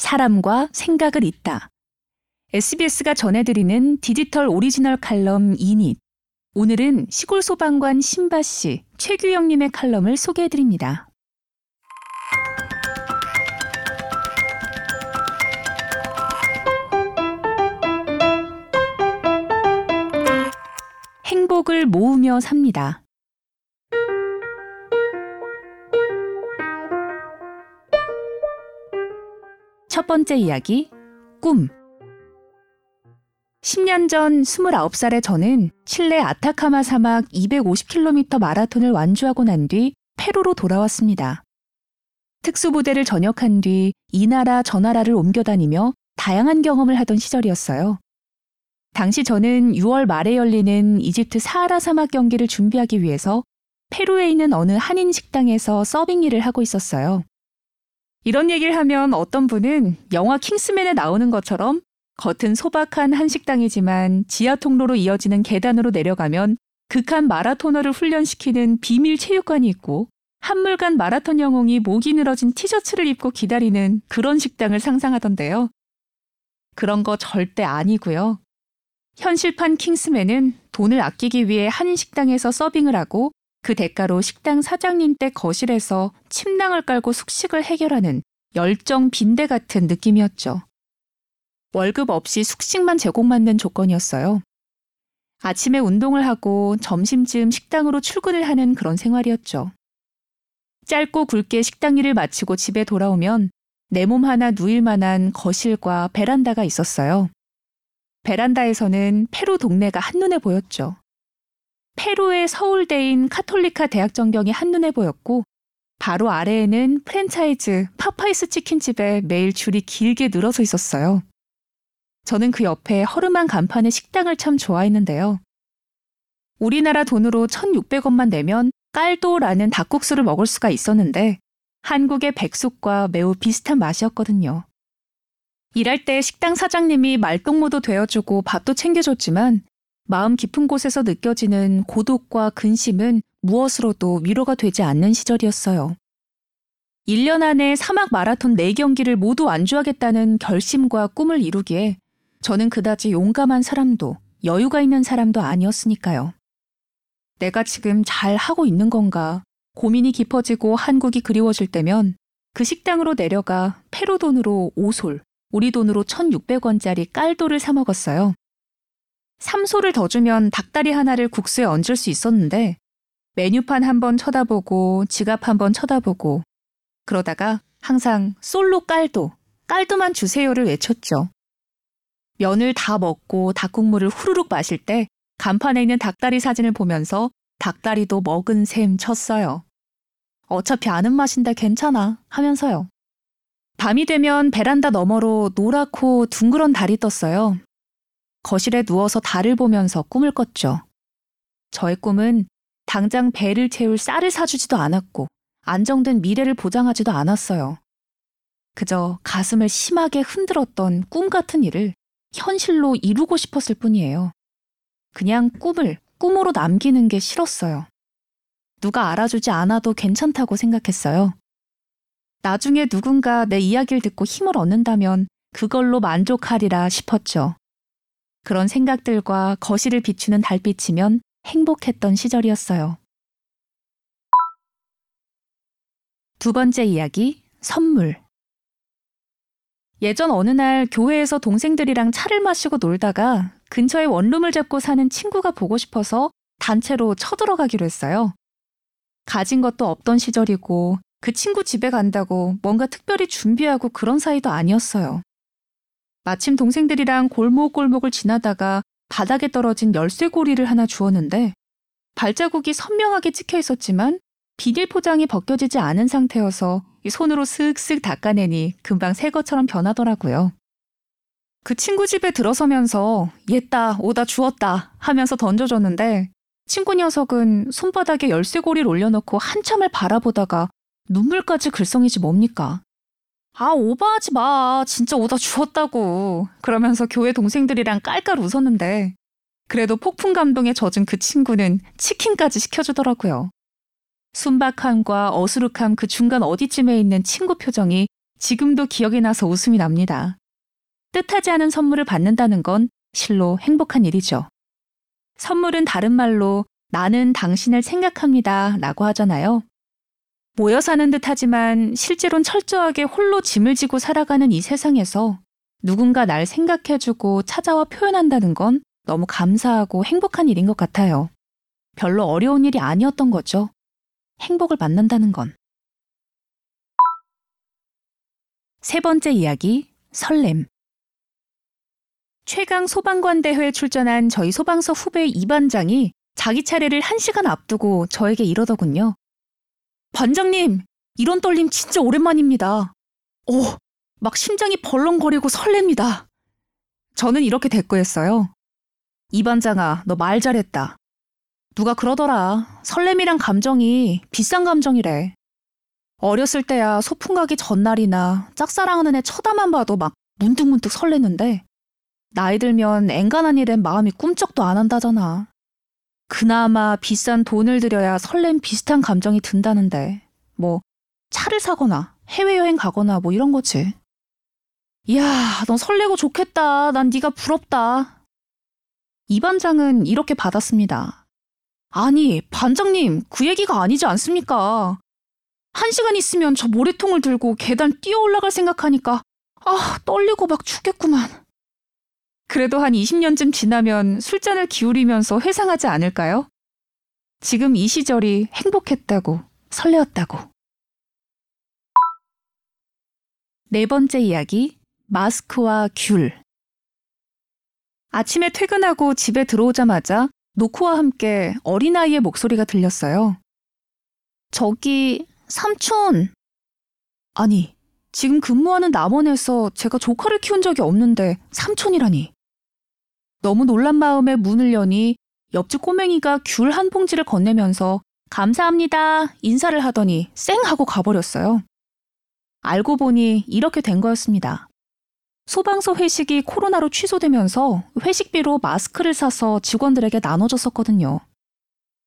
사람과 생각을 잇다. SBS가 전해드리는 디지털 오리지널 칼럼 인-잇. 오늘은 시골 소방관 심바 씨, 최규영님의 칼럼을 소개해드립니다. 행복을 모으며 삽니다. 첫 번째 이야기, 꿈. 10년 전 29살의 저는 칠레 아타카마 사막 250km 마라톤을 완주하고 난 뒤 페루로 돌아왔습니다. 특수부대를 전역한 뒤 이 나라 저 나라를 옮겨 다니며 다양한 경험을 하던 시절이었어요. 당시 저는 6월 말에 열리는 이집트 사하라 사막 경기를 준비하기 위해서 페루에 있는 어느 한인 식당에서 서빙 일을 하고 있었어요. 이런 얘기를 하면 어떤 분은 영화 킹스맨에 나오는 것처럼 겉은 소박한 한식당이지만 지하 통로로 이어지는 계단으로 내려가면 극한 마라토너를 훈련시키는 비밀 체육관이 있고 한물간 마라톤 영웅이 목이 늘어진 티셔츠를 입고 기다리는 그런 식당을 상상하던데요. 그런 거 절대 아니고요. 현실판 킹스맨은 돈을 아끼기 위해 한식당에서 서빙을 하고 그 대가로 식당 사장님 댁 거실에서 침낭을 깔고 숙식을 해결하는 열정 빈대 같은 느낌이었죠. 월급 없이 숙식만 제공받는 조건이었어요. 아침에 운동을 하고 점심쯤 식당으로 출근을 하는 그런 생활이었죠. 짧고 굵게 식당 일을 마치고 집에 돌아오면 내 몸 하나 누일 만한 거실과 베란다가 있었어요. 베란다에서는 페루 동네가 한눈에 보였죠. 페루의 서울대인 카톨리카 대학 전경이 한눈에 보였고 바로 아래에는 프랜차이즈 파파이스 치킨집에 매일 줄이 길게 늘어서 있었어요. 저는 그 옆에 허름한 간판의 식당을 참 좋아했는데요. 우리나라 돈으로 1,600원만 내면 caldo라는 닭국수를 먹을 수가 있었는데 한국의 백숙과 매우 비슷한 맛이었거든요. 일할 때 식당 사장님이 말동무도 되어주고 밥도 챙겨줬지만 마음 깊은 곳에서 느껴지는 고독과 근심은 무엇으로도 위로가 되지 않는 시절이었어요. 1년 안에 사막 마라톤 4경기를 모두 완주하겠다는 결심과 꿈을 이루기에 저는 그다지 용감한 사람도 여유가 있는 사람도 아니었으니까요. 내가 지금 잘 하고 있는 건가 고민이 깊어지고 한국이 그리워질 때면 그 식당으로 내려가 페루 돈으로 오솔, 우리 돈으로 1,600원짜리 깔도를 사 먹었어요. 삼소를 더 주면 닭다리 하나를 국수에 얹을 수 있었는데 메뉴판 한 번 쳐다보고 지갑 한 번 쳐다보고 그러다가 항상 솔로 깔도, 깔도만 주세요를 외쳤죠. 면을 다 먹고 닭국물을 후루룩 마실 때 간판에 있는 닭다리 사진을 보면서 닭다리도 먹은 셈 쳤어요. 어차피 아는 맛인데 괜찮아 하면서요. 밤이 되면 베란다 너머로 노랗고 둥그런 달이 떴어요. 거실에 누워서 달을 보면서 꿈을 꿨죠. 저의 꿈은 당장 배를 채울 쌀을 사주지도 않았고 안정된 미래를 보장하지도 않았어요. 그저 가슴을 심하게 흔들었던 꿈 같은 일을 현실로 이루고 싶었을 뿐이에요. 그냥 꿈을 꿈으로 남기는 게 싫었어요. 누가 알아주지 않아도 괜찮다고 생각했어요. 나중에 누군가 내 이야기를 듣고 힘을 얻는다면 그걸로 만족하리라 싶었죠. 그런 생각들과 거실을 비추는 달빛이면 행복했던 시절이었어요. 두 번째 이야기, 선물. 예전 어느 날 교회에서 동생들이랑 차를 마시고 놀다가 근처에 원룸을 잡고 사는 친구가 보고 싶어서 단체로 쳐들어가기로 했어요. 가진 것도 없던 시절이고 그 친구 집에 간다고 뭔가 특별히 준비하고 그런 사이도 아니었어요. 마침 동생들이랑 골목골목을 지나다가 바닥에 떨어진 열쇠고리를 하나 주었는데 발자국이 선명하게 찍혀 있었지만 비닐 포장이 벗겨지지 않은 상태여서 손으로 슥슥 닦아내니 금방 새 것처럼 변하더라고요. 그 친구 집에 들어서면서 옛다, 오다 주었다 하면서 던져줬는데 친구 녀석은 손바닥에 열쇠고리를 올려놓고 한참을 바라보다가 눈물까지 글썽이지 뭡니까? 아, 오버하지 마. 진짜 오다 주었다고. 그러면서 교회 동생들이랑 깔깔 웃었는데 그래도 폭풍 감동에 젖은 그 친구는 치킨까지 시켜주더라고요. 순박함과 어수룩함 그 중간 어디쯤에 있는 친구 표정이 지금도 기억이 나서 웃음이 납니다. 뜻하지 않은 선물을 받는다는 건 실로 행복한 일이죠. 선물은 다른 말로 나는 당신을 생각합니다 라고 하잖아요. 모여 사는 듯 하지만 실제론 철저하게 홀로 짐을 지고 살아가는 이 세상에서 누군가 날 생각해주고 찾아와 표현한다는 건 너무 감사하고 행복한 일인 것 같아요. 별로 어려운 일이 아니었던 거죠. 행복을 만난다는 건. 세 번째 이야기, 설렘. 최강 소방관 대회에 출전한 저희 소방서 후배 이반장이 자기 차례를 한 시간 앞두고 저에게 이러더군요. 반장님, 이런 떨림 진짜 오랜만입니다. 오, 막 심장이 벌렁거리고 설렙니다. 저는 이렇게 대꾸했어요. 이 반장아, 너 말 잘했다. 누가 그러더라. 설렘이란 감정이 비싼 감정이래. 어렸을 때야 소풍 가기 전날이나 짝사랑하는 애 쳐다만 봐도 막 문득문득 설레는데 나이 들면 앵간한 일엔 마음이 꿈쩍도 안 한다잖아. 그나마 비싼 돈을 들여야 설렘 비슷한 감정이 든다는데 뭐 차를 사거나 해외여행 가거나 뭐 이런 거지. 이야, 넌 설레고 좋겠다. 난 네가 부럽다. 이 반장은 이렇게 받았습니다. 아니, 반장님, 그 얘기가 아니지 않습니까? 한 시간 있으면 저 모래통을 들고 계단 뛰어 올라갈 생각하니까 아, 떨리고 막 죽겠구만. 그래도 한 20년쯤 지나면 술잔을 기울이면서 회상하지 않을까요? 지금 이 시절이 행복했다고, 설레었다고. 네 번째 이야기, 마스크와 귤. 아침에 퇴근하고 집에 들어오자마자 노코와 함께 어린아이의 목소리가 들렸어요. 저기, 삼촌! 아니, 지금 근무하는 남원에서 제가 조카를 키운 적이 없는데 삼촌이라니. 너무 놀란 마음에 문을 여니 옆집 꼬맹이가 귤 한 봉지를 건네면서 감사합니다 인사를 하더니 쌩 하고 가버렸어요. 알고 보니 이렇게 된 거였습니다. 소방서 회식이 코로나로 취소되면서 회식비로 마스크를 사서 직원들에게 나눠줬었거든요.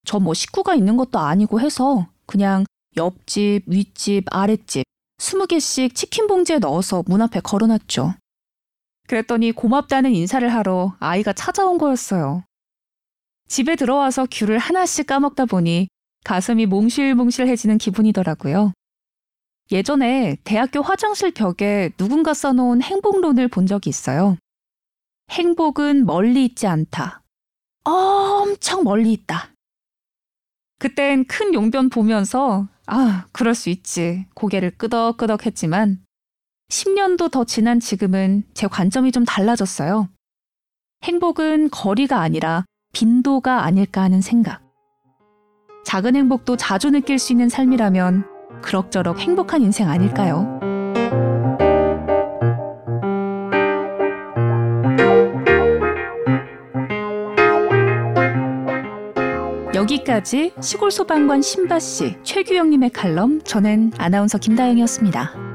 저 뭐 식구가 있는 것도 아니고 해서 그냥 옆집, 윗집, 아랫집 20개씩 치킨 봉지에 넣어서 문 앞에 걸어놨죠. 그랬더니 고맙다는 인사를 하러 아이가 찾아온 거였어요. 집에 들어와서 귤을 하나씩 까먹다 보니 가슴이 몽실몽실해지는 기분이더라고요. 예전에 대학교 화장실 벽에 누군가 써놓은 행복론을 본 적이 있어요. 행복은 멀리 있지 않다. 엄청 멀리 있다. 그땐 큰 용변 보면서, 아, 그럴 수 있지. 고개를 끄덕끄덕 했지만, 10년도 더 지난 지금은 제 관점이 좀 달라졌어요. 행복은 거리가 아니라 빈도가 아닐까 하는 생각. 작은 행복도 자주 느낄 수 있는 삶이라면 그럭저럭 행복한 인생 아닐까요? 여기까지 시골 소방관 신바 씨, 최규영님의 칼럼, 저는 아나운서 김다영이었습니다.